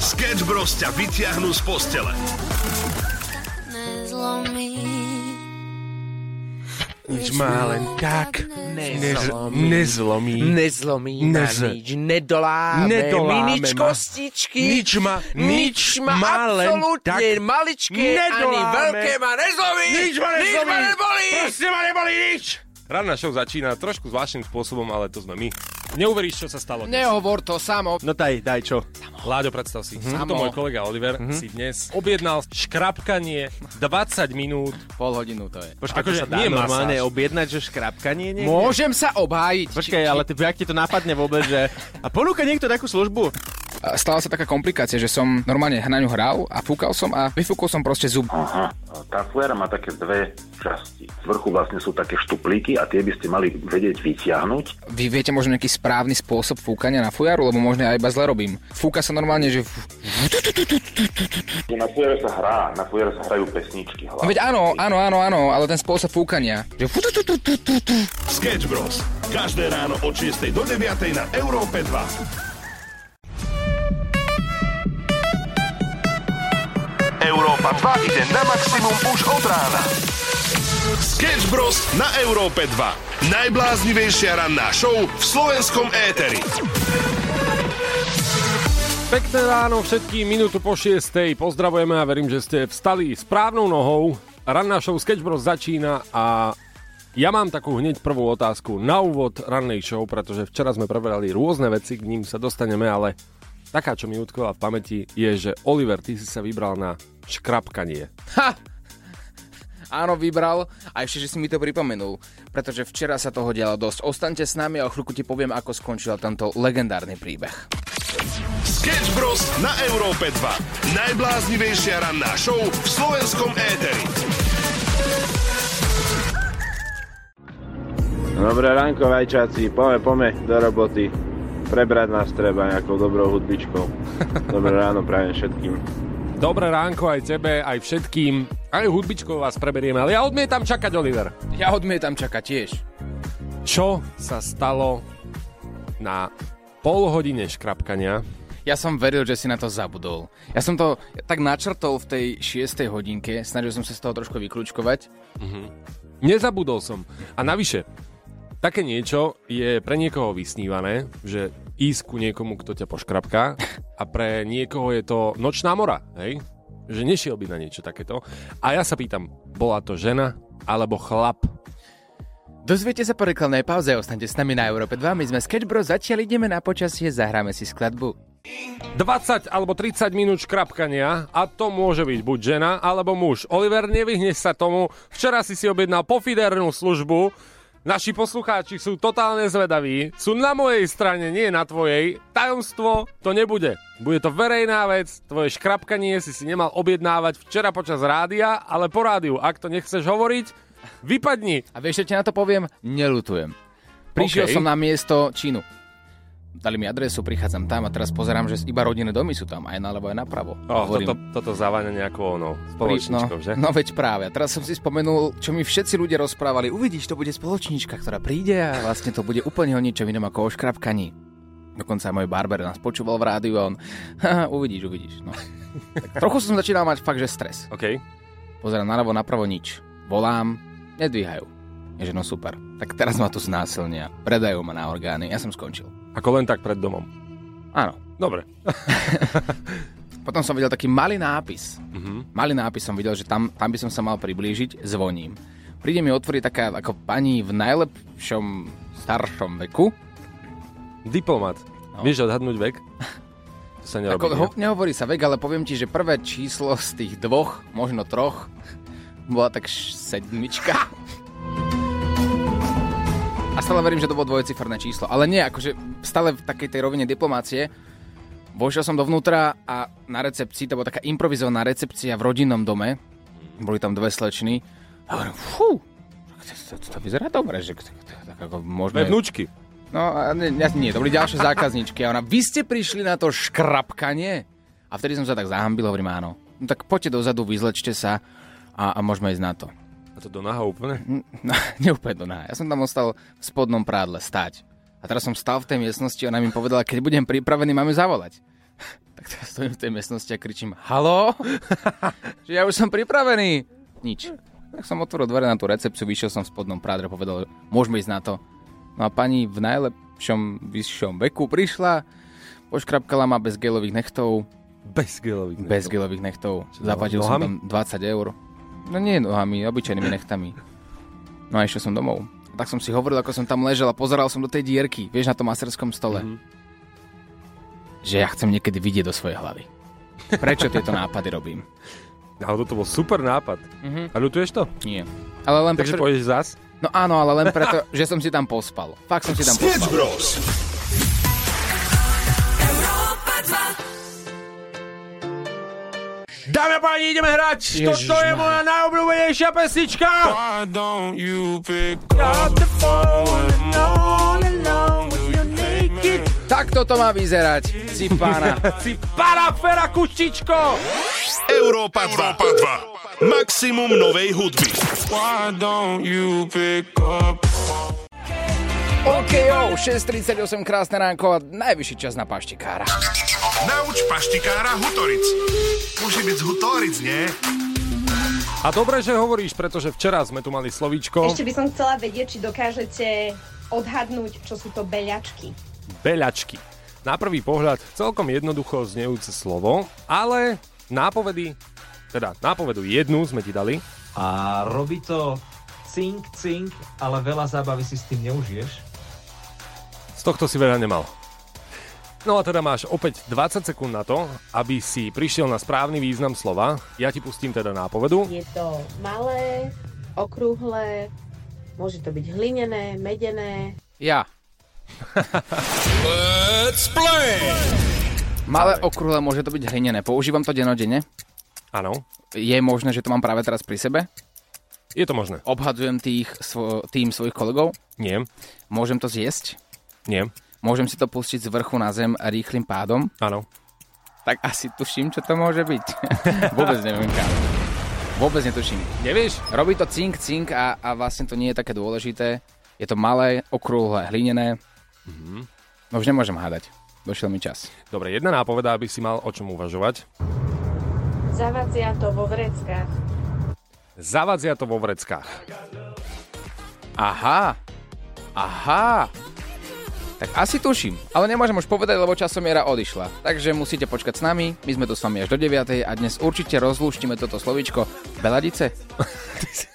Sketch Bros ťa vyťahnú z postele. Nič má len tak Nezlomí. nezlomí. Nezlomí Nez- nič, nedoláme, Nedoláme nič ma. kostičky. Nič ma- nič ma ma len absolútne tak maličké, ani nedoláme. veľké ma nezlomí. Nič ma Nič ma nezlomí. nebolí. Proste ma nebolí nič. Ranná show začína trošku zvláštnym spôsobom, ale to sme my. Neuveríš, čo sa stalo. dnes. Nehovor to samo. No daj, daj čo. Láďo, predstav si. Mm-hmm. Samo. môj kolega Oliver si dnes objednal škrapkanie 20 minút. Pol hodinu to je. Počkaj, Akože to sa dá nie normálne masáž. objednať, že škrapkanie niekde? Môžem sa obhájiť. Počkaj, ale ty, jak ti to napadne vôbec, že... A ponúka niekto takú službu? Stala sa taká komplikácia, že som normálne na ňu hral a fúkal som a vyfúkol som proste zub. Aha, tá fujara má také dve časti. Z vrchu vlastne sú také štuplíky a tie by ste mali vedieť vyťahnuť. Vy viete možno nejaký správny spôsob fúkania na fujaru, lebo možno ja iba zle robím. Fúka sa normálne, že... Na fujare sa hrá, na fujare sa hrajú pesničky. No Hlavne. veď áno, áno, áno, áno, ale ten spôsob fúkania. Že... Sketch Bros. Každé ráno od 6 do 9 na Európe 2. Európa 2 ide na maximum už od rána. Sketch Bros. na Európe 2. Najbláznivejšia ranná show v slovenskom éteri. Pekné ráno všetkým, minútu po 6. Pozdravujeme a verím, že ste vstali správnou nohou. Ranná show Sketch Bros začína a ja mám takú hneď prvú otázku na úvod rannej show, pretože včera sme preberali rôzne veci, k ním sa dostaneme, ale taká, čo mi utkvala v pamäti, je, že Oliver, ty si sa vybral na škrapkanie. Ha! Áno, vybral a ešte, že si mi to pripomenul, pretože včera sa toho dialo dosť. Ostaňte s nami a o chvíľku ti poviem, ako skončil tento legendárny príbeh. Sketch Bros. na Európe 2. Najbláznivejšia ranná show v slovenskom éteri. Dobré ránko, vajčáci, pome, pome do roboty. Prebrať nás treba nejakou dobrou hudbičkou. Dobré ráno prajem všetkým. Dobré ránko aj tebe, aj všetkým. Aj hudbičkou vás preberieme, ale ja odmietam čakať, Oliver. Ja odmietam čakať tiež. Čo sa stalo na pol hodine škrapkania? Ja som veril, že si na to zabudol. Ja som to tak načrtol v tej 6. hodinke, snažil som sa z toho trošku vyklúčkovať. Nezabudol som. A navyše, také niečo je pre niekoho vysnívané, že ísť ku niekomu, kto ťa poškrapká a pre niekoho je to nočná mora, hej? Že nešiel by na niečo takéto. A ja sa pýtam, bola to žena alebo chlap? Dozviete sa po reklamnej pauze, ostaňte s nami na Európe 2, my sme Sketch Bros, zatiaľ ideme na počasie, zahráme si skladbu. 20 alebo 30 minút škrapkania a to môže byť buď žena alebo muž. Oliver, nevyhneš sa tomu. Včera si si objednal pofidernú službu. Naši poslucháči sú totálne zvedaví. Sú na mojej strane, nie na tvojej. Tajomstvo to nebude. Bude to verejná vec. Tvoje škrapkanie si si nemal objednávať včera počas rádia, ale po rádiu. Ak to nechceš hovoriť, vypadni. A vieš, čo ti na to poviem? Nelutujem. Prišiel OK. som na miesto Čínu. Dali mi adresu, prichádzam tam a teraz pozerám, že iba rodinné domy sú tam, aj naľavo, aj napravo. Oh, Hovorím, toto, toto závaňa nejakou no, pri- spoločničkou, no, že? no veď práve. A teraz som si spomenul, čo mi všetci ľudia rozprávali. Uvidíš, to bude spoločníčka, ktorá príde a vlastne to bude úplne o ničom inom ako o škrapkaní. Dokonca môj barber nás počúval v rádiu a on, uvidíš, uvidíš. No. Tak trochu som začínal mať fakt, že stres. OK. Pozerám naľavo, napravo nič. Volám, nedvíhajú. Je, že no super. Tak teraz ma tu znásilnia. Predajú ma na orgány. Ja som skončil. Ako len tak pred domom. Áno. Dobre. Potom som videl taký malý nápis. Mhm. Malý nápis som videl, že tam, tam by som sa mal priblížiť, zvoním. Príde mi otvoriť taká ako pani v najlepšom staršom veku. Diplomat. No. Vieš odhadnúť vek? To sa nerobí. Ako, ho, nehovorí sa vek, ale poviem ti, že prvé číslo z tých dvoch, možno troch, bola tak sedmička. A stále verím, že to bolo dvojciferné číslo. Ale nie, akože stále v takej tej rovine diplomácie. Vošiel som dovnútra a na recepcii, to bola taká improvizovaná recepcia v rodinnom dome. Boli tam dve slečny. A hovorím, fú, to, to, to vyzerá dobre, že tak, tak ako. Dve vnúčky. No, nie, nie, to boli ďalšie zákazničky. A ona, vy ste prišli na to škrapkanie? A vtedy som sa tak zahambil, hovorím áno. No tak poďte dozadu, vyzlečte sa a, a môžeme ísť na to. A to do naha úplne? No, neúplne do náha. Ja som tam ostal v spodnom prádle stať. A teraz som stal v tej miestnosti a ona mi povedala, keď budem pripravený, máme zavolať. tak teraz to stojím v tej miestnosti a kričím Halo? že ja už som pripravený. Nič. Tak som otvoril dvere na tú recepciu, vyšiel som v spodnom prádre, povedal, môžeme ísť na to. No a pani v najlepšom vyššom veku prišla, poškrapkala ma bez gelových nechtov, Bez gelových. bez gelových nechtov. Zaplatil som tam 20 eur. No nie nohami, obyčajnými nechtami. No a išiel som domov. Tak som si hovoril, ako som tam ležel a pozeral som do tej dierky, vieš, na tom masterskom stole. Mhm. Že ja chcem niekedy vidieť do svojej hlavy. Prečo tieto nápady robím? Ale toto bol super nápad. Mhm. A ľutuješ to? Nie. Ale len Takže preto, pôjdeš zas? No áno, ale len preto, že som si tam pospal. Fakt som si tam Sketch pospal. Bros. Dáme a páni, ideme hrať! Toto je moja najobľúbenejšia pesnička! Why don't you pick Got the phone and all alone with your naked Tak toto má vyzerať, cipána. Si para fera kuštičko! Európa 2. Európa 2. Maximum novej hudby. Why don't you pick up OK, jo, 6.38, krásne ránko a najvyšší čas na paštikára. Nauč paštikára Hutoric. Môže byť z Hutoric, nie? A dobre, že hovoríš, pretože včera sme tu mali slovíčko Ešte by som chcela vedieť, či dokážete odhadnúť, čo sú to beľačky. beľačky. Na prvý pohľad celkom jednoducho znejúce slovo, ale nápovedy, teda nápovedu jednu sme ti dali. A robí to cink, cink, ale veľa zábavy si s tým neužiješ. Z tohto si veľa nemal. No a teda máš opäť 20 sekúnd na to, aby si prišiel na správny význam slova. Ja ti pustím teda nápovedu. Je to malé, okrúhle, môže to byť hlinené, medené. Ja. Malé okrúhle, môže to byť hlinené. Používam to denodenne. Áno, Je možné, že to mám práve teraz pri sebe. je to možné. Obhadzujem tých, svo, tým svojich kolegov. Nie, Môžem to zjesť. nie, Môžem si to pustiť z vrchu na zem rýchlým pádom. áno. Tak asi tuším, čo to môže byť. Vôbec neviem, kam. Vôbec netuším. Nevieš? Robí to cink, cink a, a vlastne to nie je také dôležité. Je to malé, okrúhle, hlinené. No už nemôžem hádať. Došiel mi čas. Dobre, jedna nápoveda, aby si mal o čom uvažovať. Zavadzia to vo vreckách. Zavadzia to vo vreckách. Aha. Aha. Tak asi tuším, ale nemôžem už povedať, lebo časomiera odišla. Takže musíte počkať s nami, my sme tu s vami až do 9. a dnes určite rozlúštime toto slovíčko. Beladice?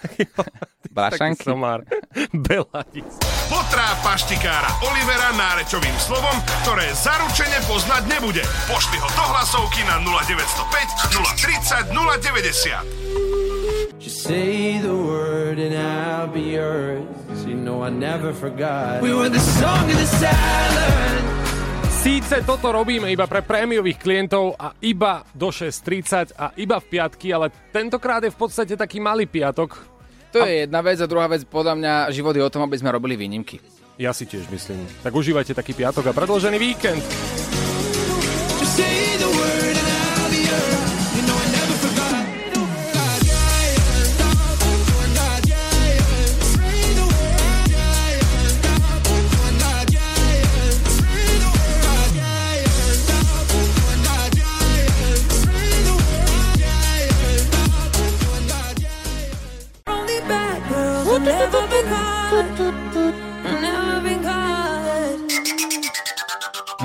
Brašanky? somár. Beladic. Potrá paštikára Olivera nárečovým slovom, ktoré zaručene poznať nebude. Pošli ho do hlasovky na 0905 030 090. Just say the word and I'll be yours. You know I never forgot. We were the song of the silence. Síce toto robíme iba pre prémiových klientov a iba do 6.30 a iba v piatky, ale tentokrát je v podstate taký malý piatok. To je jedna vec a druhá vec, podľa mňa život je o tom, aby sme robili výnimky. Ja si tiež myslím. Tak užívajte taký piatok a predložený víkend. Just say the word and I'll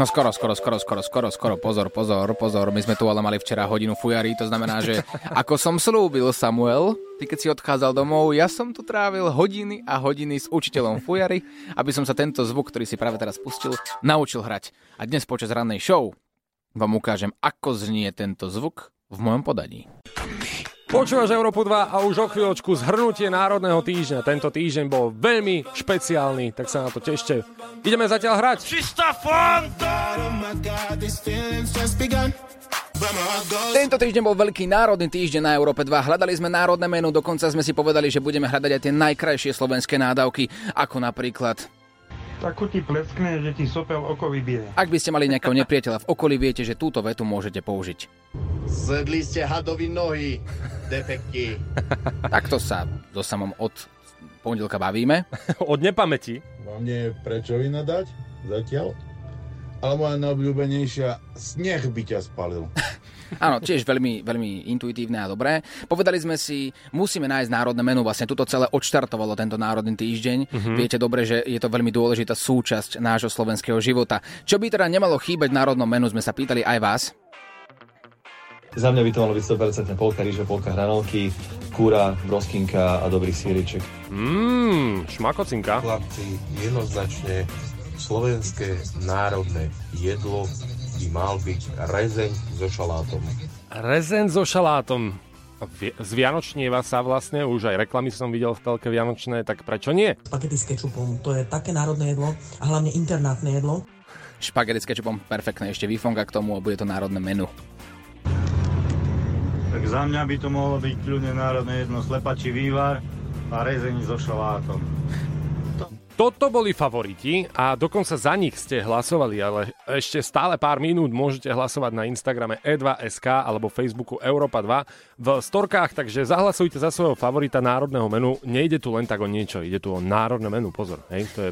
No skoro, skoro, skoro, skoro, skoro, skoro, pozor, pozor, pozor. My sme tu ale mali včera hodinu fujary, to znamená, že ako som slúbil Samuel, ty keď si odchádzal domov, ja som tu trávil hodiny a hodiny s učiteľom fujary, aby som sa tento zvuk, ktorý si práve teraz pustil, naučil hrať. A dnes počas rannej show vám ukážem, ako znie tento zvuk v mojom podaní. Počúvaš Európu 2 a už o chvíľočku zhrnutie Národného týždňa. Tento týždeň bol veľmi špeciálny, tak sa na to tešte. Ideme zatiaľ hrať. Tento týždeň bol veľký národný týždeň na Európe 2. Hľadali sme národné menu, dokonca sme si povedali, že budeme hľadať aj tie najkrajšie slovenské nádavky, ako napríklad Takú ti pleskne, že ti sopel oko vybije. Ak by ste mali nejakého nepriateľa v okolí, viete, že túto vetu môžete použiť. Zedli ste hadovi nohy, defekti. Takto sa do samom od pondelka bavíme. Od nepamäti. Vám nie je prečo vynadať zatiaľ? Ale moja najobľúbenejšia, sneh by ťa spalil. Áno, tiež veľmi, veľmi intuitívne a dobré. Povedali sme si, musíme nájsť národné menu. Vlastne tuto celé odštartovalo tento národný týždeň. Mhm. Viete dobre, že je to veľmi dôležitá súčasť nášho slovenského života. Čo by teda nemalo chýbať v národnom menu, sme sa pýtali aj vás. Za mňa by to malo byť 100% polka ríže, polka hranolky, kúra, broskinka a dobrý síriček. Mmm, šmakocinka. Chlapci, jednoznačne slovenské národné jedlo by mal byť rezeň so šalátom. Rezen so šalátom. Vi- Zvianočnieva sa vlastne, už aj reklamy som videl v telke Vianočné, tak prečo nie? Spagety s kečupom, to je také národné jedlo a hlavne internátne jedlo. Špagety s kečupom, perfektné, ešte výfonka k tomu a bude to národné menu. Tak za mňa by to mohlo byť kľudne národné jedno slepačí vývar a rezeň so šalátom. Toto boli favoriti a dokonca za nich ste hlasovali, ale ešte stále pár minút môžete hlasovať na Instagrame e2.sk alebo Facebooku Europa 2 v storkách, takže zahlasujte za svojho favorita národného menu. Nejde tu len tak o niečo, ide tu o národné menu, pozor, hej, to je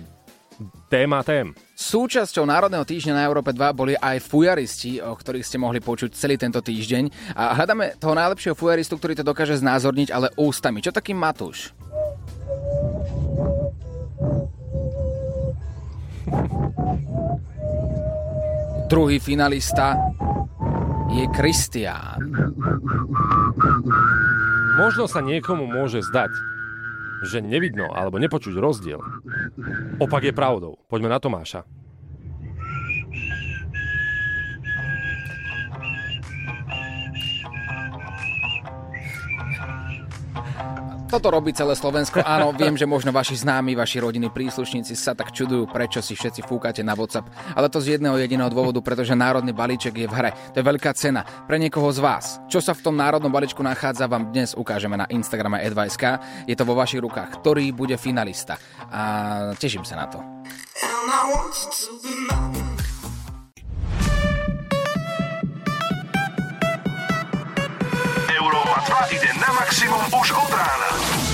téma tém. Súčasťou Národného týždňa na Európe 2 boli aj fujaristi, o ktorých ste mohli počuť celý tento týždeň. A hľadáme toho najlepšieho fujaristu, ktorý to dokáže znázorniť, ale ústami. Čo taký Matúš? Druhý finalista je Kristián. Možno sa niekomu môže zdať, že nevidno alebo nepočuť rozdiel. Opak je pravdou. Poďme na Tomáša. Toto robí celé Slovensko. Áno, viem, že možno vaši známi, vaši rodiny, príslušníci sa tak čudujú, prečo si všetci fúkate na WhatsApp. Ale to z jedného jediného dôvodu, pretože národný balíček je v hre. To je veľká cena pre niekoho z vás. Čo sa v tom národnom balíčku nachádza, vám dnes ukážeme na Instagrame Advice.sk. Je to vo vašich rukách, ktorý bude finalista. A teším sa na to. Európa 2 ide na maximum už od rána.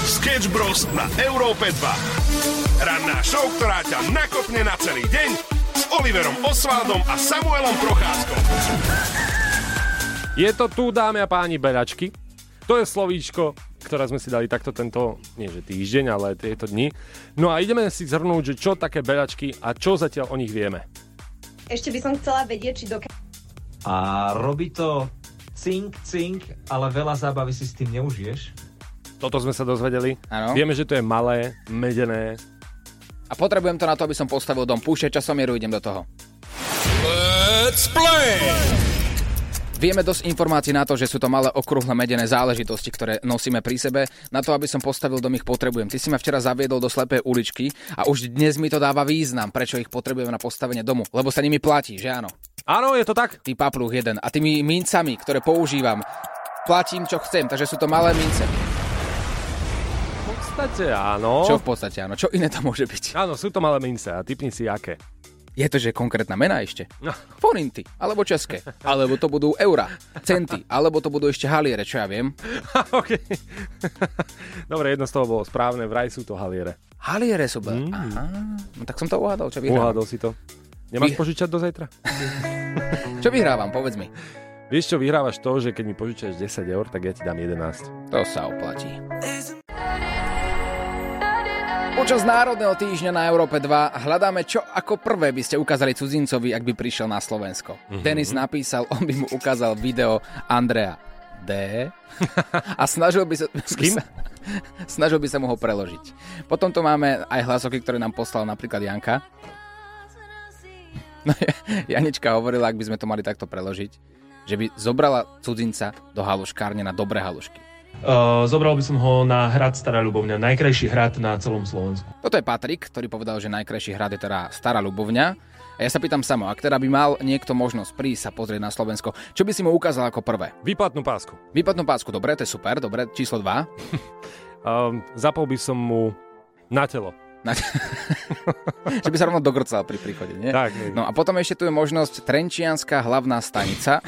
Sketch Bros. na Európe 2. Ranná show, ktorá ťa nakopne na celý deň s Oliverom Osvaldom a Samuelom Procházkom. Je to tu, dámy a páni, beľačky. To je slovíčko, ktoré sme si dali takto tento, nie že týždeň, ale tieto dni. No a ideme si zhrnúť, že čo také beľačky a čo zatiaľ o nich vieme. Ešte by som chcela vedieť, či dokážem A robí to cink, cink, ale veľa zábavy si s tým neužiješ. Toto sme sa dozvedeli. Áno. Vieme, že to je malé, medené. A potrebujem to na to, aby som postavil dom. Púšťať časomieru, idem do toho. Let's play! Vieme dosť informácií na to, že sú to malé okrúhle medené záležitosti, ktoré nosíme pri sebe. Na to, aby som postavil dom, ich potrebujem. Ty si ma včera zaviedol do slepej uličky a už dnes mi to dáva význam, prečo ich potrebujem na postavenie domu. Lebo sa nimi platí, že áno? Áno, je to tak. Ty papluch jeden. A tými mincami, ktoré používam, platím, čo chcem. Takže sú to malé mince. V podstate áno. Čo v podstate áno? Čo iné to môže byť? Áno, sú to malé mince a typni si aké. Je to, že konkrétna mena ešte? No. Forinty, alebo české, alebo to budú eura, centy, alebo to budú ešte haliere, čo ja viem. OK. Dobre, jedno z toho bolo správne, vraj sú to haliere. Haliere sú... Mm. Aha, no tak som to uhádol, čo vyhrávam. Uhádol si to. Nemáš Vy- požičať do zajtra? Čo vyhrávam, povedz mi. Vieš čo, vyhrávaš to, že keď mi požičaš 10 eur, tak ja ti dám 11. To sa oplatí. Počas Národného týždňa na Európe 2 hľadáme, čo ako prvé by ste ukázali cudzincovi, ak by prišiel na Slovensko. Mhm. Mm-hmm. Denis napísal, on by mu ukázal video Andrea D. a snažil by sa... S kým? snažil by sa mu ho preložiť. Potom tu máme aj hlasoky, ktoré nám poslal napríklad Janka. Janička hovorila, ak by sme to mali takto preložiť, že by zobrala cudzinca do haluškárne na dobré halušky. Uh, zobral by som ho na hrad Stará Ľubovňa, najkrajší hrad na celom Slovensku. Toto je Patrik, ktorý povedal, že najkrajší hrad je teda Stará Ľubovňa. A ja sa pýtam samo, ak teda by mal niekto možnosť prísť sa pozrieť na Slovensko, čo by si mu ukázal ako prvé? Výplatnú pásku. Výplatnú pásku, dobre, to je super, dobre, číslo 2. Um, zapol by som mu na telo. Že by sa rovno dogrcal pri príchode, nie? Tak, nie. No a potom ešte tu je možnosť Trenčianská hlavná stanica.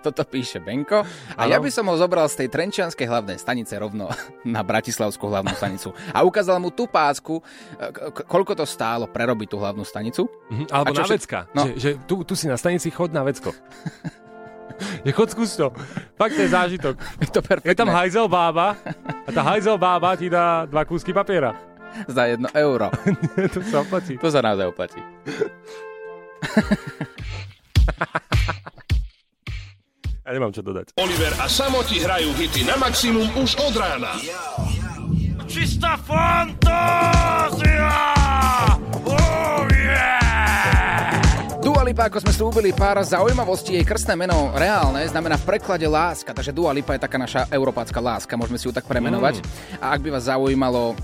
Toto píše Benko. A Áno. ja by som ho zobral z tej Trenčianskej hlavnej stanice rovno na Bratislavskú hlavnú stanicu. A ukázal mu tú pásku, k- k- koľko to stálo prerobiť tú hlavnú stanicu. Mhm, alebo na vecka. No. Že, že tu, tu si na stanici chod na vecko. Je chod skús to. Fakt to je zážitok. Je to perfektné. Je tam hajzel bába a tá hajzel bába ti dá dva kúsky papiera. Za jedno euro. to sa oplatí. To sa naozaj oplatí. Ja nemám čo dodať. Oliver a Samo ti hrajú hity na maximum už od rána. Čistá fantázia! Oh Lipa, ako sme slúbili, pár zaujímavostí. Jej krstné meno reálne znamená v preklade láska, takže Dua Lipa je taká naša európácka láska, môžeme si ju tak premenovať. A ak by vás zaujímalo,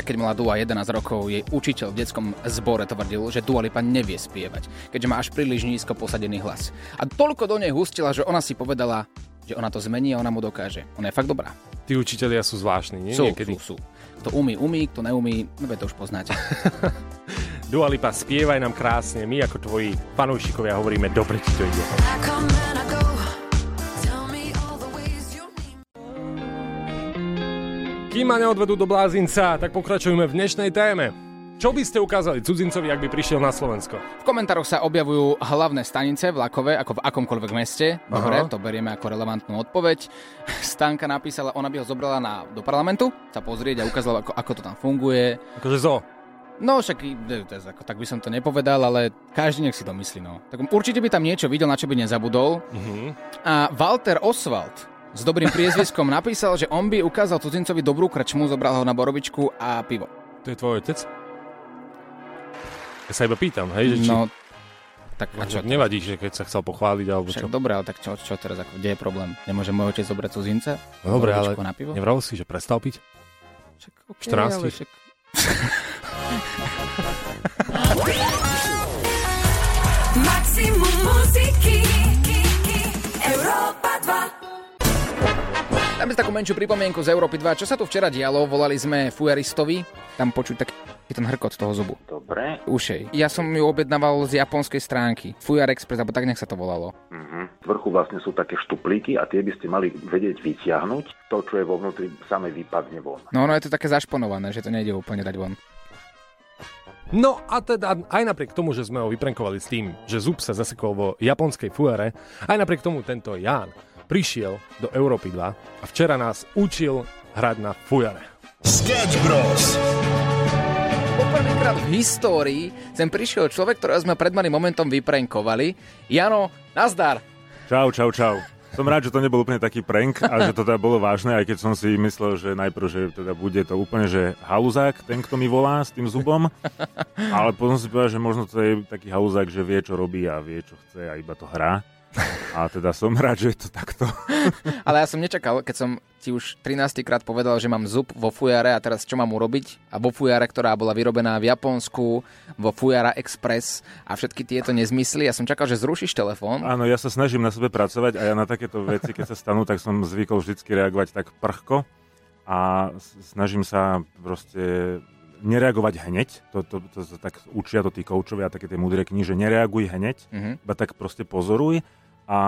tak keď mala Dua 11 rokov, jej učiteľ v detskom zbore tvrdil, že Dua Lipa nevie spievať, keďže má až príliš nízko posadený hlas. A toľko do nej hustila, že ona si povedala, že ona to zmení a ona mu dokáže. Ona je fakt dobrá. Tí učitelia sú zvláštni, nie? Sú, Niekedy. sú, sú. Kto umí, umí, kto neumí, no to už poznáte. Dua Lipa, spievaj nám krásne. My ako tvoji fanúšikovia hovoríme, dobre ti to ide. Kým ma neodvedú do blázinca, tak pokračujeme v dnešnej téme. Čo by ste ukázali cudzincovi, ak by prišiel na Slovensko? V komentároch sa objavujú hlavné stanice vlakové, ako v akomkoľvek meste. Dobre, Aha. to berieme ako relevantnú odpoveď. Stanka napísala, ona by ho zobrala na, do parlamentu, sa pozrieť a ukázala, ako, ako to tam funguje. Akože zo. No však, je ako, tak by som to nepovedal, ale každý nech si to myslí. No. Tak určite by tam niečo videl, na čo by nezabudol. Mhm. A Walter Oswald s dobrým priezviskom napísal, že on by ukázal cudzincovi dobrú krčmu, zobral ho na borovičku a pivo. To je tvoj otec? Ja sa iba pýtam, hej, že či... No, tak a čo? nevadí, že keď sa chcel pochváliť, alebo Však čo? dobre, ale tak čo, čo teraz, ako, kde je problém? Nemôže môj otec zobrať cudzinca? No Dobre, ale na pivo? nevral si, že prestal piť? Však, okay, 14? ale však... Maximum muziky Dáme si takú menšiu pripomienku z Európy 2. Čo sa tu včera dialo? Volali sme Fujaristovi. Tam počuť taký ten hrkot toho zubu. Dobre. Ušej. Ja som ju objednával z japonskej stránky. Fujar Express, alebo tak nech sa to volalo. Mhm. V vrchu vlastne sú také štuplíky a tie by ste mali vedieť vyťahnuť. To, čo je vo vnútri, same vypadne von. No ono je to také zašponované, že to nejde úplne dať von. No a teda aj napriek tomu, že sme ho vyprenkovali s tým, že zub sa zasekol vo japonskej fuere, aj napriek tomu tento Ján prišiel do Európy 2 a včera nás učil hrať na fujare. Sketch Bros. Poprvýkrát v histórii sem prišiel človek, ktorého sme pred malým momentom vyprenkovali. Jano, nazdar! Čau, čau, čau. Som rád, že to nebol úplne taký prank a že to teda bolo vážne, aj keď som si myslel, že najprv, že teda bude to úplne, že haluzák, ten, kto mi volá s tým zubom. Ale potom si povedal, že možno to je taký haluzák, že vie, čo robí a vie, čo chce a iba to hrá. A teda som rád, že je to takto. Ale ja som nečakal, keď som ti už 13 krát povedal, že mám zub vo fujare a teraz čo mám urobiť? A vo fujare, ktorá bola vyrobená v Japonsku, vo Fujara Express a všetky tieto nezmysly. Ja som čakal, že zrušíš telefón. Áno, ja sa snažím na sebe pracovať a ja na takéto veci, keď sa stanú, tak som zvykol vždycky reagovať tak prchko a snažím sa proste nereagovať hneď. To, to, to, to tak učia to tí koučovia, také tie múdre knihy, že nereaguj hneď, Mhm. iba tak proste pozoruj a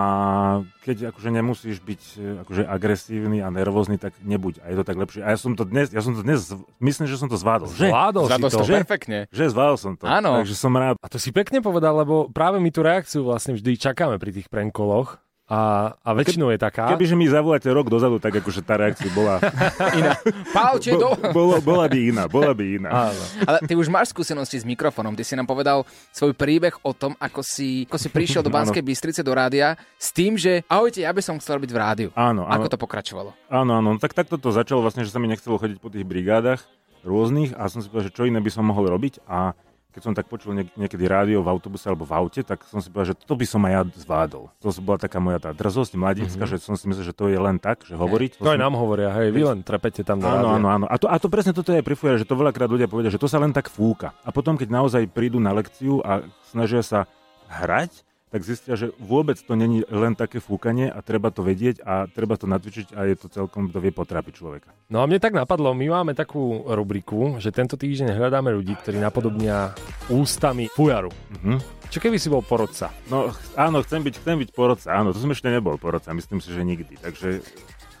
keď akože nemusíš byť e, akože agresívny a nervózny, tak nebuď. A je to tak lepšie. A ja som to dnes, ja som to dnes, myslím, že som to zvládol. Že? Zvládol Zvládol si to. to Že? perfektne. Že zvládol som to. Áno. Takže som rád. A to si pekne povedal, lebo práve my tú reakciu vlastne vždy čakáme pri tých prenkoloch a, a väčšinou je taká. Kebyže mi zavoláte rok dozadu, tak akože tá reakcia bola, Iná. Pálče do... bo, bola by iná, bola by iná. Áno. Ale ty už máš skúsenosti s mikrofónom. Ty si nám povedal svoj príbeh o tom, ako si, ako si prišiel do Áno. Banskej Bystrice do rádia s tým, že ahojte, ja by som chcel robiť v rádiu. Áno, áno. Ako to pokračovalo? Áno, áno, tak takto to začalo vlastne, že sa mi nechcelo chodiť po tých brigádach rôznych a som si povedal, že čo iné by som mohol robiť a keď som tak počul niek- niekedy rádio v autobuse alebo v aute, tak som si povedal, že toto by som aj ja zvládol. To bola taká moja tá drzosť mladická, mm-hmm. že som si myslel, že to je len tak, že hovoriť. To aj som- nám hovoria, hej, vy len trepete tam Áno, áno, áno. A to, a to presne toto je pri fujare, že to veľakrát ľudia povedia, že to sa len tak fúka. A potom, keď naozaj prídu na lekciu a snažia sa hrať, tak zistia, že vôbec to není len také fúkanie a treba to vedieť a treba to natvičiť a je to celkom, to vie potrápiť človeka. No a mne tak napadlo, my máme takú rubriku, že tento týždeň hľadáme ľudí, ktorí napodobnia ústami fujaru. Mhm. Čo keby si bol porodca? No áno, chcem byť, chcem byť porodca, áno, to som ešte nebol porodca, myslím si, že nikdy, takže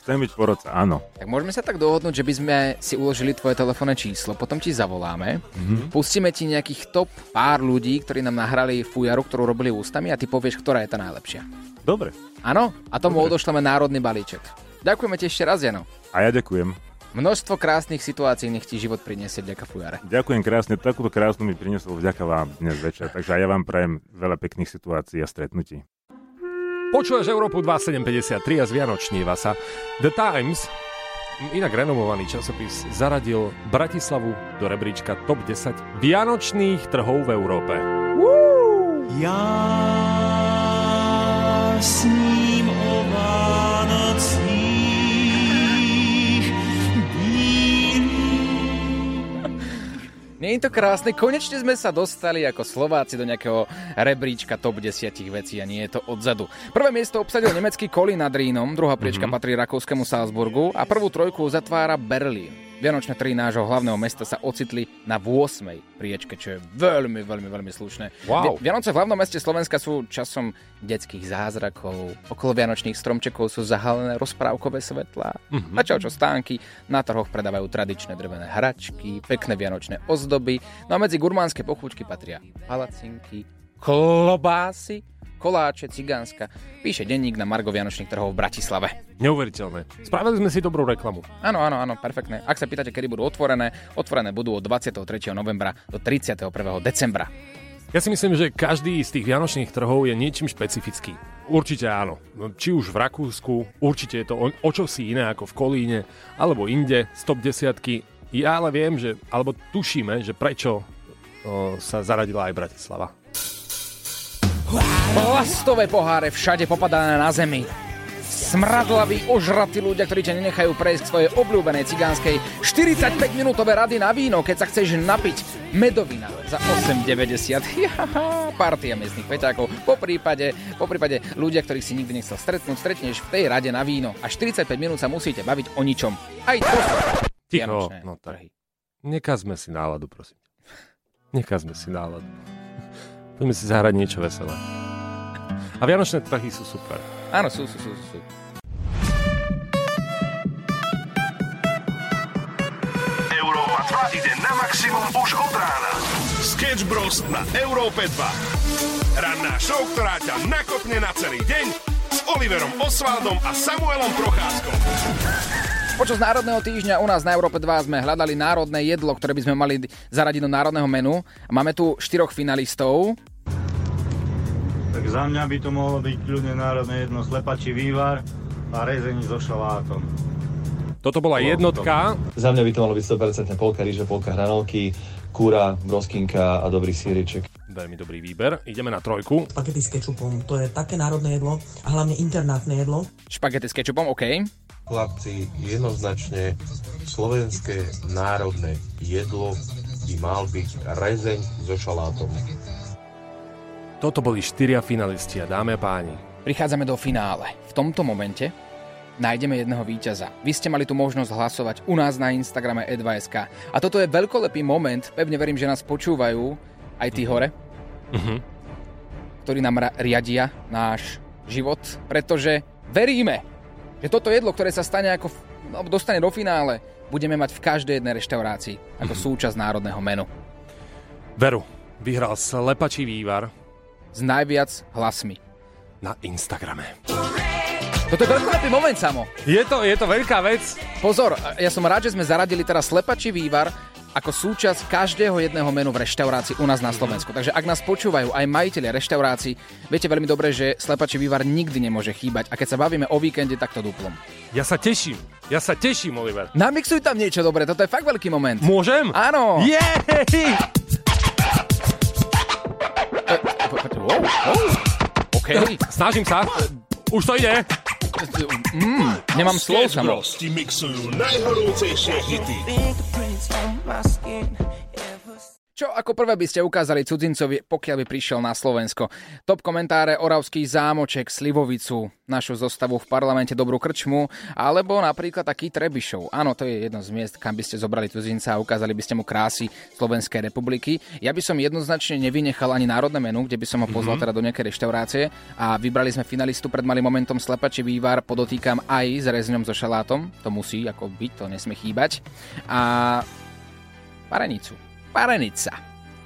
chcem byť porodca, áno. Tak môžeme sa tak dohodnúť, že by sme si uložili tvoje telefónne číslo, potom ti zavoláme, Mhm. pustíme ti nejakých top pár ľudí, ktorí nám nahrali fujaru, ktorú robili ústami a ty povieš, ktorá je tá najlepšia. Dobre. Áno? A tomu odošleme národný balíček. Ďakujeme ti ešte raz, Jano. A ja ďakujem. Množstvo krásnych situácií nech ti život priniesie vďaka fujare. Ďakujem krásne, takúto krásnu mi priniesol vďaka vám dnes večer, takže aj ja vám prajem veľa pekných situácií a stretnutí. Počúvaš Európu 2753 a zvianočníva sa. The Times, inak renomovaný časopis, zaradil Bratislavu do rebríčka top 10 vianočných trhov v Európe. Sním Nie je to krásne? Konečne sme sa dostali ako Slováci do nejakého rebríčka top 10 vecí a nie je to odzadu. Prvé miesto obsadil nemecký Kolín nad Rínom, druhá priečka mm-hmm. patrí rakúskému Salzburgu a prvú trojku zatvára Berlín. Vianočné trhy nášho hlavného mesta sa ocitli na 8. priečke, čo je veľmi, veľmi, veľmi slušné. Wow. Vi- Vianoce v hlavnom meste Slovenska sú časom detských zázrakov. Okolo vianočných stromčekov sú zahalené rozprávkové svetlá. Mm-hmm. A čo, čo stánky. Na trhoch predávajú tradičné drevené hračky, pekné vianočné ozdoby. No a medzi gurmánske pochúčky patria palacinky, klobásy, koláče, cigánska. Píše denník na Margo Vianočných trhov v Bratislave. Neuveriteľné. Spravili sme si dobrú reklamu. Áno, áno, áno, perfektné. Ak sa pýtate, kedy budú otvorené, otvorené budú od 23. novembra do 31. decembra. Ja si myslím, že každý z tých vianočných trhov je niečím špecifický. Určite áno. No, Či už v Rakúsku, určite je to o, o čosi iné ako v Kolíne, alebo inde, z top desiatky. Ja ale viem, že, alebo tušíme, že prečo o, sa zaradila aj Bratislava. Plastové poháre všade popadané na zemi. Smradlaví, ožratí ľudia, ktorí ťa nenechajú prejsť k svojej obľúbenej cigánskej 45-minútové rady na víno, keď sa chceš napiť medovina za 8,90. Jaha, partia miestnych peťákov. Po prípade, po prípade ľudia, ktorých si nikdy nechcel stretnúť, stretneš v tej rade na víno a 45 minút sa musíte baviť o ničom. Aj to sú Ticho, no tak. Nekazme si náladu, prosím. Nekazme si náladu. Poďme si zahrať niečo veselé. A vianočné trhy sú super. Áno, sú, sú, sú, sú. Európa 2 ide na maximum už od rána. Sketch Bros. na Európe 2. Ranná show, ktorá ťa nakopne na celý deň s Oliverom Osvaldom a Samuelom Procházkom. Počas Národného týždňa u nás na Európe 2 sme hľadali národné jedlo, ktoré by sme mali zaradiť do národného menu. A máme tu štyroch finalistov. Tak za mňa by to mohlo byť kľudne národné jedno slepačí vývar a rezeň so šalátom. Toto bola jednotka. Za mňa by to malo byť 100% polka ríže, polka hranolky, kúra, broskinka a dobrý síriček. Veľmi dobrý výber. Ideme na trojku. Spagety s kečupom, to je také národné jedlo a hlavne internátne jedlo. Špagety s kečupom, OK. Chlapci, jednoznačne slovenské národné jedlo by mal byť rezeň so šalátom. Toto boli štyria finalisti a dáme a páni. Prichádzame do finále. V tomto momente nájdeme jedného víťaza. Vy ste mali tu možnosť hlasovať u nás na Instagrame e2.sk. A toto je veľkolepý moment, pevne verím, že nás počúvajú aj tí hore, Mhm. ktorí nám ra- riadia náš život, pretože veríme, že toto jedlo, ktoré sa stane ako, f- alebo dostane do finále, budeme mať v každej jednej reštaurácii ako súčasť národného menu. Veru, vyhral slepačí vývar S najviac hlasmi. na Instagrame. Toto je veľkolepý moment, Samo. Je to, je to veľká vec. Pozor, ja som rád, že sme zaradili teraz slepačí vývar ako súčasť každého jedného menu v reštaurácii u nás na Slovensku. Takže ak nás počúvajú aj majiteľia reštaurácií, viete veľmi dobre, že slepačí vývar nikdy nemôže chýbať. A keď sa bavíme o víkende, tak to duplom. Ja sa teším. Ja sa teším, Oliver. Namixuj tam niečo dobré, toto je fakt veľký moment. Môžem? Áno. Jej! Wow, wow. OK. Snažím sa. Už to ide. Mm, nemám slov, Samo. Mixujú najhorúcejšie hity. Čo ako prvé by ste ukázali cudzincovi, pokiaľ by prišiel na Slovensko? Top komentáre Oravský zámoček, Slivovicu, našu zostavu v parlamente Dobrú krčmu, alebo napríklad taký Trebišov. Áno, to je jedno z miest, kam by ste zobrali cudzinca a ukázali by ste mu krásy Slovenskej republiky. Ja by som jednoznačne nevynechal ani národné menu, kde by som ho pozval teda do nejakej reštaurácie a vybrali sme finalistu pred malým momentom Slepači vývar, podotýkam aj s rezňom so šalátom, to musí ako byť, to nesmie chýbať. A parenicu. Parenica.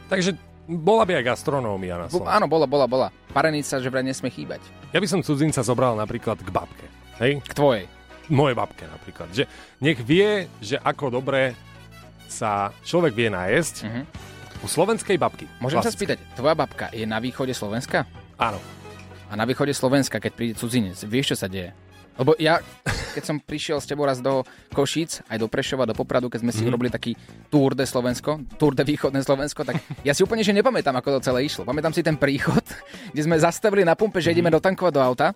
Takže bola by aj gastronómia na Bo, Slovensku. áno, bola, bola, bola. Parenica, že vraj nesmie chýbať. Ja by som cudzinca zobral napríklad k babke. Hej? K tvojej. Moje babke napríklad. Že nech vie, že ako dobre sa človek vie najesť Mhm. u slovenskej babky. Môžem sa Klasické. spýtať, tvoja babka je na východe Slovenska? Áno. A na východe Slovenska, keď príde cudzinec, vieš, čo sa deje? Lebo ja, keď som prišiel s tebou raz do Košíc, aj do Prešova, do Popradu, keď sme si Mhm. robili taký Tour de Slovensko, Tour de východné Slovensko, tak ja si úplne že nepamätám, ako to celé išlo. Pamätám si ten príchod, kde sme zastavili na pumpe, že ideme dotankovať do auta.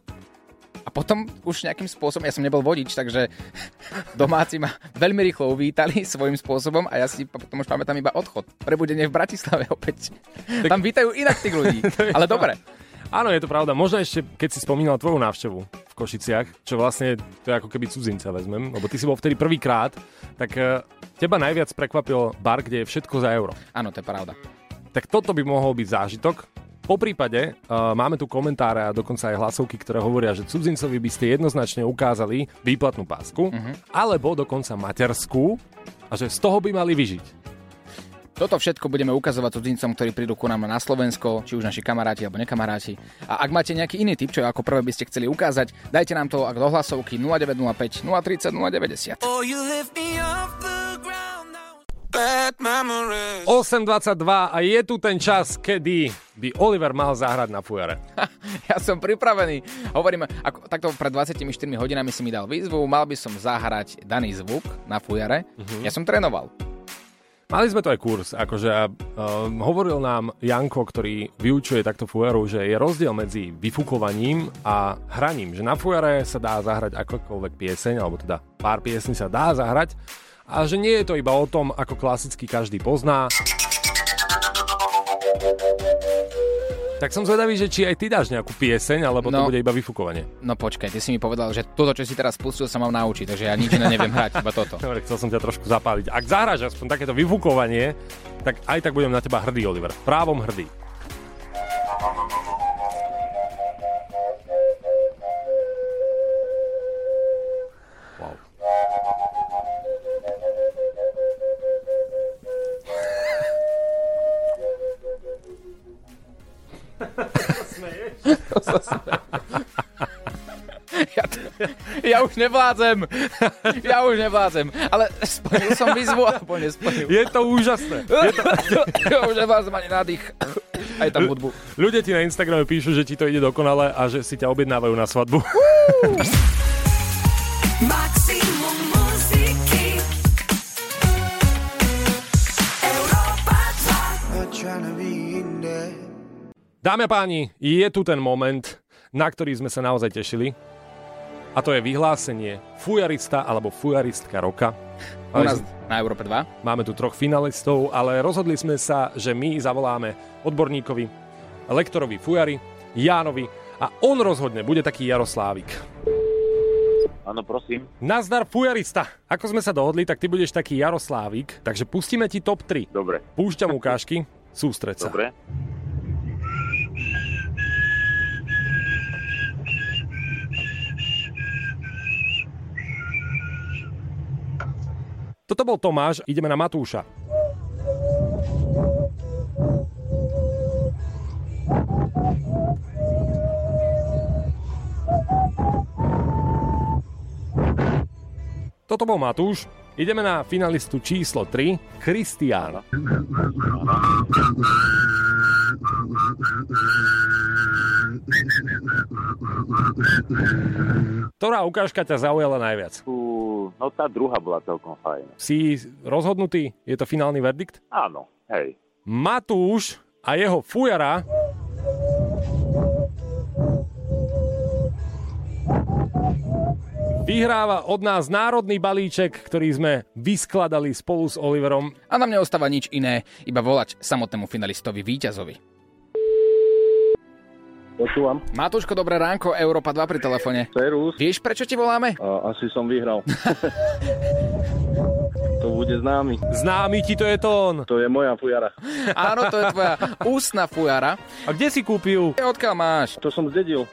A potom už nejakým spôsobom, ja som nebol vodič, takže domáci ma veľmi rýchlo uvítali svojím spôsobom a ja si potom už pamätám iba odchod. Prebudenie v Bratislave opäť. Tam vítajú inak tých ľudí. Ale dobre. Áno, je to pravda. Možno ešte, keď si spomínal tvoju návštevu v Košiciach, čo vlastne to je ako keby cudzinca vezmem, lebo ty si bol vtedy prvýkrát, tak eh, teba najviac prekvapil bar, kde je všetko za euro. Áno, to je pravda. Tak toto by mohol byť zážitok. Po prípade uh, máme tu komentáre a dokonca aj hlasovky, ktoré hovoria, že cudzincovi by ste jednoznačne ukázali výplatnú pásku, Mhm. alebo dokonca materskú a že z toho by mali vyžiť. Toto všetko budeme ukazovať cudzincom, ktorí prídu ku nám na Slovensko, či už naši kamaráti alebo nekamaráti. A ak máte nejaký iný typ, čo ako prvé by ste chceli ukázať, dajte nám to ak do hlasovky 0905 030 090. Oh, you lift me off the ground now. Bad memories. 8.22 a je tu ten čas, kedy by Oliver mal zahrať na fujare. Ja som pripravený. Hovorím, ako, takto pred 24 hodinami si mi dal výzvu, mal by som zahrať daný zvuk na fujare. Mhm. Ja som trénoval. Mali sme to aj kurz, akože uh, hovoril nám Janko, ktorý vyučuje takto fujaru, že je rozdiel medzi vyfúkovaním a hraním, že na fujare sa dá zahrať akokoľvek pieseň, alebo teda pár piesní sa dá zahrať a že nie je to iba o tom, ako klasicky každý pozná. Tak som zvedavý, že či aj ty dáš nejakú pieseň, alebo to No. bude iba vyfúkovanie. No počkaj, ty si mi povedal, že toto, čo si teraz spustil, sa mám naučiť, takže ja nič iné neviem hrať, iba toto. Dobre, chcel som ťa trošku zapáliť. Ak zahráš aspoň takéto vyfúkovanie, tak aj tak budem na teba hrdý, Oliver. Právom hrdý. Ja, ja už nevládzem. Ja už nevládzem. Ale splnil som výzvu, alebo nesplnil. Je to úžasné. Je to... ja už nevládzem ani nádych. Aj tam hudbu. Ľudia ti na Instagrame píšu, že ti to ide dokonale a že si ťa objednávajú na svadbu. Maximum Dámy a páni, je tu ten moment, na ktorý sme sa naozaj tešili. A to je vyhlásenie fujarista alebo fujaristka roka. U nás na Európe 2. Máme tu troch finalistov, ale rozhodli sme sa, že my zavoláme odborníkovi, lektorovi fujary, Jánovi a on rozhodne bude taký Jaroslávik. Áno, prosím. Nazdar fujarista. Ako sme sa dohodli, tak ty budeš taký Jaroslávik, takže pustíme ti top 3. Dobre. Púšťam ukážky, sústreď sa. Dobre. Toto bol Tomáš, ideme na Matúša. Toto bol Matúš. Ideme na finalistu číslo 3, Kristián. Ktorá ukážka ťa zaujala najviac? Fú, no tá druhá bola celkom fajn. Si rozhodnutý? Je to finálny verdikt? Áno, hej. Matúš a jeho fujara vyhráva od nás národný balíček, ktorý sme vyskladali spolu s Oliverom. A nám neostáva nič iné, iba volať samotnému finalistovi víťazovi. Počúvam. Matúško, dobré ránko, Európa 2 pri telefóne. Serus. Vieš, prečo ti voláme? A, asi som vyhral. to bude známy. Známy ti to je to on. To je moja fujara. Áno, to je tvoja ústna fujara. A kde si kúpil? Odkiaľ máš? To som zdedil.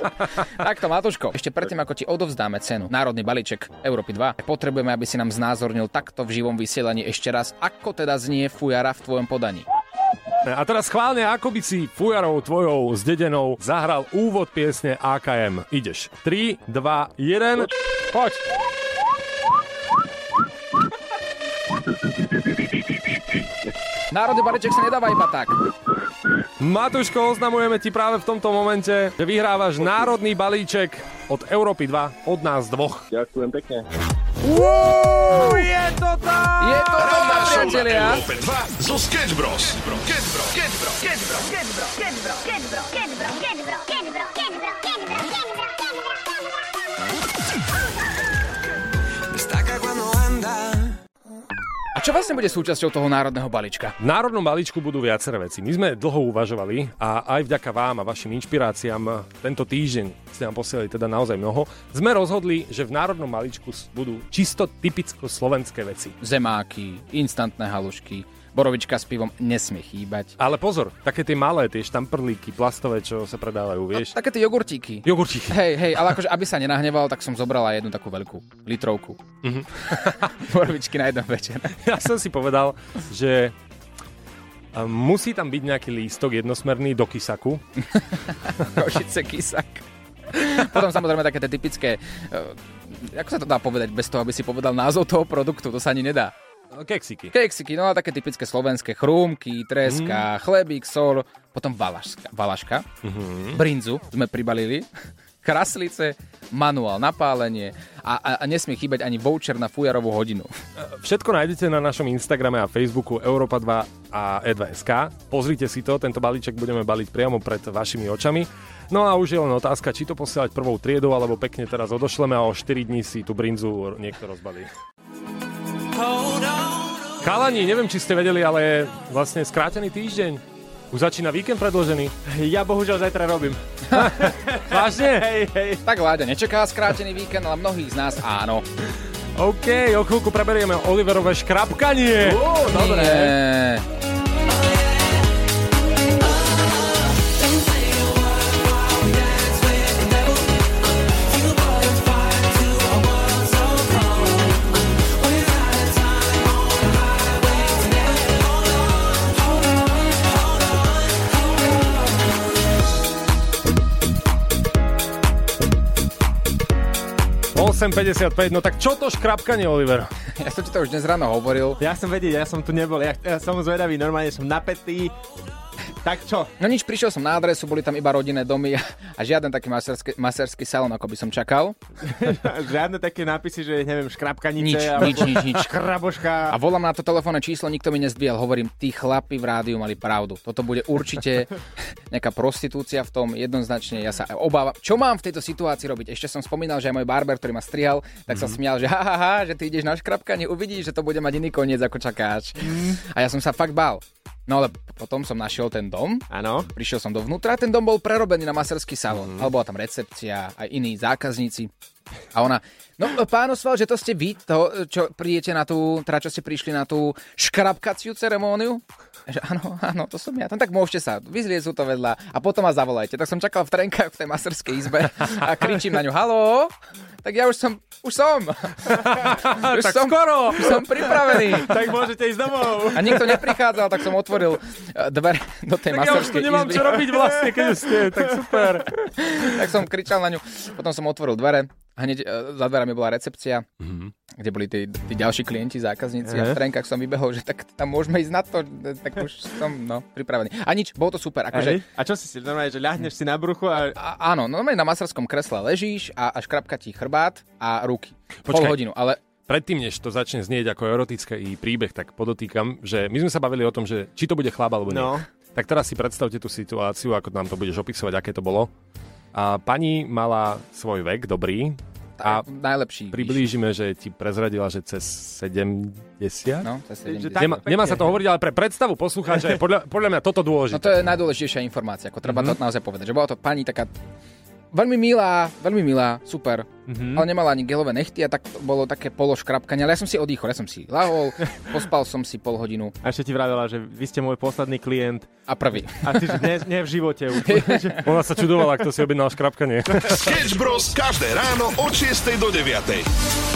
Takto, Matúško, ešte predtým, ako ti odovzdáme cenu, národný balíček Európy 2, potrebujeme, aby si nám znázornil takto v živom vysielaní ešte raz, ako teda znie fujara v tvojom podaní. A teraz schválne, ako by si fujarou tvojou zdedenou zahral úvod piesne AKM. Ideš. 3, 2, 1. Poď. Národný balíček sa nedáva iba tak. Matuško, oznamujeme ti práve v tomto momente, že vyhrávaš národný balíček od Európy 2, od nás dvoch. Ďakujem pekne. Wow, je to tak! Je to tak, priatelia. Európe 2 zo Sketch Bros. Sketch Bros. Sketch Bros. Sketch Bros. A čo vlastne bude súčasťou toho národného balíčka? V národnom balíčku budú viaceré veci. My sme dlho uvažovali a aj vďaka vám a vašim inšpiráciám tento týždeň ste nám posielali teda naozaj mnoho. Sme rozhodli, že v národnom balíčku budú čisto typicko slovenské veci. Zemáky, instantné halušky, borovička s pivom nesmie chýbať. Ale pozor, také tie malé, tie štamprlíky plastové, čo sa predávajú, vieš? Také tie jogurtíky. Jogurtíky. Hej, hej, ale akože aby sa nenahneval, tak som zobrala jednu takú veľkú litrovku. Mhm. Borovičky na jeden večer. Ja som si povedal, že musí tam byť nejaký lístok jednosmerný do kysaku. Košice kysak. Potom samozrejme také tie typické, uh, ako sa to dá povedať bez toho, aby si povedal názov toho produktu, to sa ani nedá. Keksiky. Keksiky, no a také typické slovenské chrúmky, treska, mm. chlebík, sol, potom valaška, valaška Mhm. brinzu sme pribalili, kraslice, manuál na pálenie a, a, a nesmie chýbať ani voucher na fujarovú hodinu. Všetko nájdete na našom Instagrame a Facebooku Europa 2 a E2SK. Pozrite si to, tento balíček budeme baliť priamo pred vašimi očami. No a už je len otázka, či to posielať prvou triedou, alebo pekne teraz odošleme a o 4 dní si tú brinzu niekto rozbalí. Kalani, neviem, či ste vedeli, ale je vlastne skrátený týždeň. Už začína víkend predložený. Ja bohužiaľ zajtra robím. Vážne? Hej, hej. Tak Láďa nečaká skrátený víkend, ale mnohých z nás áno. OK, o chvíľku preberieme Oliverové škrapkanie. Ó, dobre. Nie. 8.55, no tak čo to škrapkanie, Oliver? Ja som ti to už dnes ráno hovoril. Ja som vedieť, ja som tu nebol. Ja, ja som zvedavý, normálne som napätý. Tak čo? No nič, prišiel som na adresu, boli tam iba rodinné domy a, a žiaden taký maserský, maserský salon, ako by som čakal. Žiadne také nápisy, že neviem, škrapkanice. Nič, alebo nič, nič, nič. Škraboška. A volám na to telefónne číslo, nikto mi nezdvíjal. Hovorím, tí chlapi v rádiu mali pravdu. Toto bude určite nejaká prostitúcia v tom, jednoznačne. Ja sa obávam. Čo mám v tejto situácii robiť? Ešte som spomínal, že aj môj barber, ktorý ma strihal, tak sa smial, že ha, ha, ha, že ty ideš na škrapkanie, uvidíš, že to bude mať iný koniec, ako čakáš. A ja som sa fakt bál. No ale potom som našiel ten dom, Áno. prišiel som dovnútra, ten dom bol prerobený na maserský salón, ale bola tam recepcia, aj iní zákazníci. A ona, no pán Osval, že to ste vy, to, čo prídete na tú, teda čo ste prišli na tú škrapkaciu ceremóniu? Že áno, áno, to som ja. Tam tak môžete sa, vyzliecť to vedľa a potom ma zavolajte. Tak som čakal v trenkách v tej maserskej izbe a kričím na ňu, halo? Tak ja už som, už som. už Tak som, skoro. Už som pripravený. tak môžete ísť domov. A nikto neprichádzal, tak som otvoril eh, dvere do tej Tak ja už tu maserskej nemám izby. čo robiť vlastne, keď ste, tak super. tak som kričal na ňu. Potom som otvoril dvere. Hneď e, za dverami bola recepcia, kde boli tí, tí ďalší klienti, zákazníci. A v trenkách som vybehol, že tak tam môžeme ísť na to. e, Tak už som no, pripravený. A nič, bolo to super. Akože, A čo si si, normálne, že ľahneš si na bruchu a... a, áno, normálne na maserskom kresle ležíš a, a škrapka ti chrbát a ruky. Pol Počkaj. hodinu, ale Predtým, než to začne znieť ako erotický príbeh, tak podotýkam, že my sme sa bavili o tom, že či to bude chlap alebo nie. No. Tak teraz si predstavte tú situáciu, ako nám to budeš opisovať, aké to bolo. A pani mala svoj vek, dobrý, a najlepší. priblížime, že ti prezradila, že cez 70. No, cez Že 70. tak- Nemá, nemá sa to hovoriť, ale pre predstavu poslucháča je podľa, podľa mňa toto No dôležité. to je najdôležitejšia informácia, ako treba Mhm. to naozaj povedať. Že bola to pani taká veľmi milá, veľmi milá, super. Mhm. Ale nemala ani gelové nechty a tak to bolo také pološkrapkanie. Ale ja som si odýchol, ja som si lahol, pospal som si pol hodinu A ešte ti vravela, že vy ste môj posledný klient. a prvý. A ty, že nie, nie v živote už. Ona sa čudovala, kto si objednal škrapkanie. Sketch Bros. každé ráno od 6 do 9.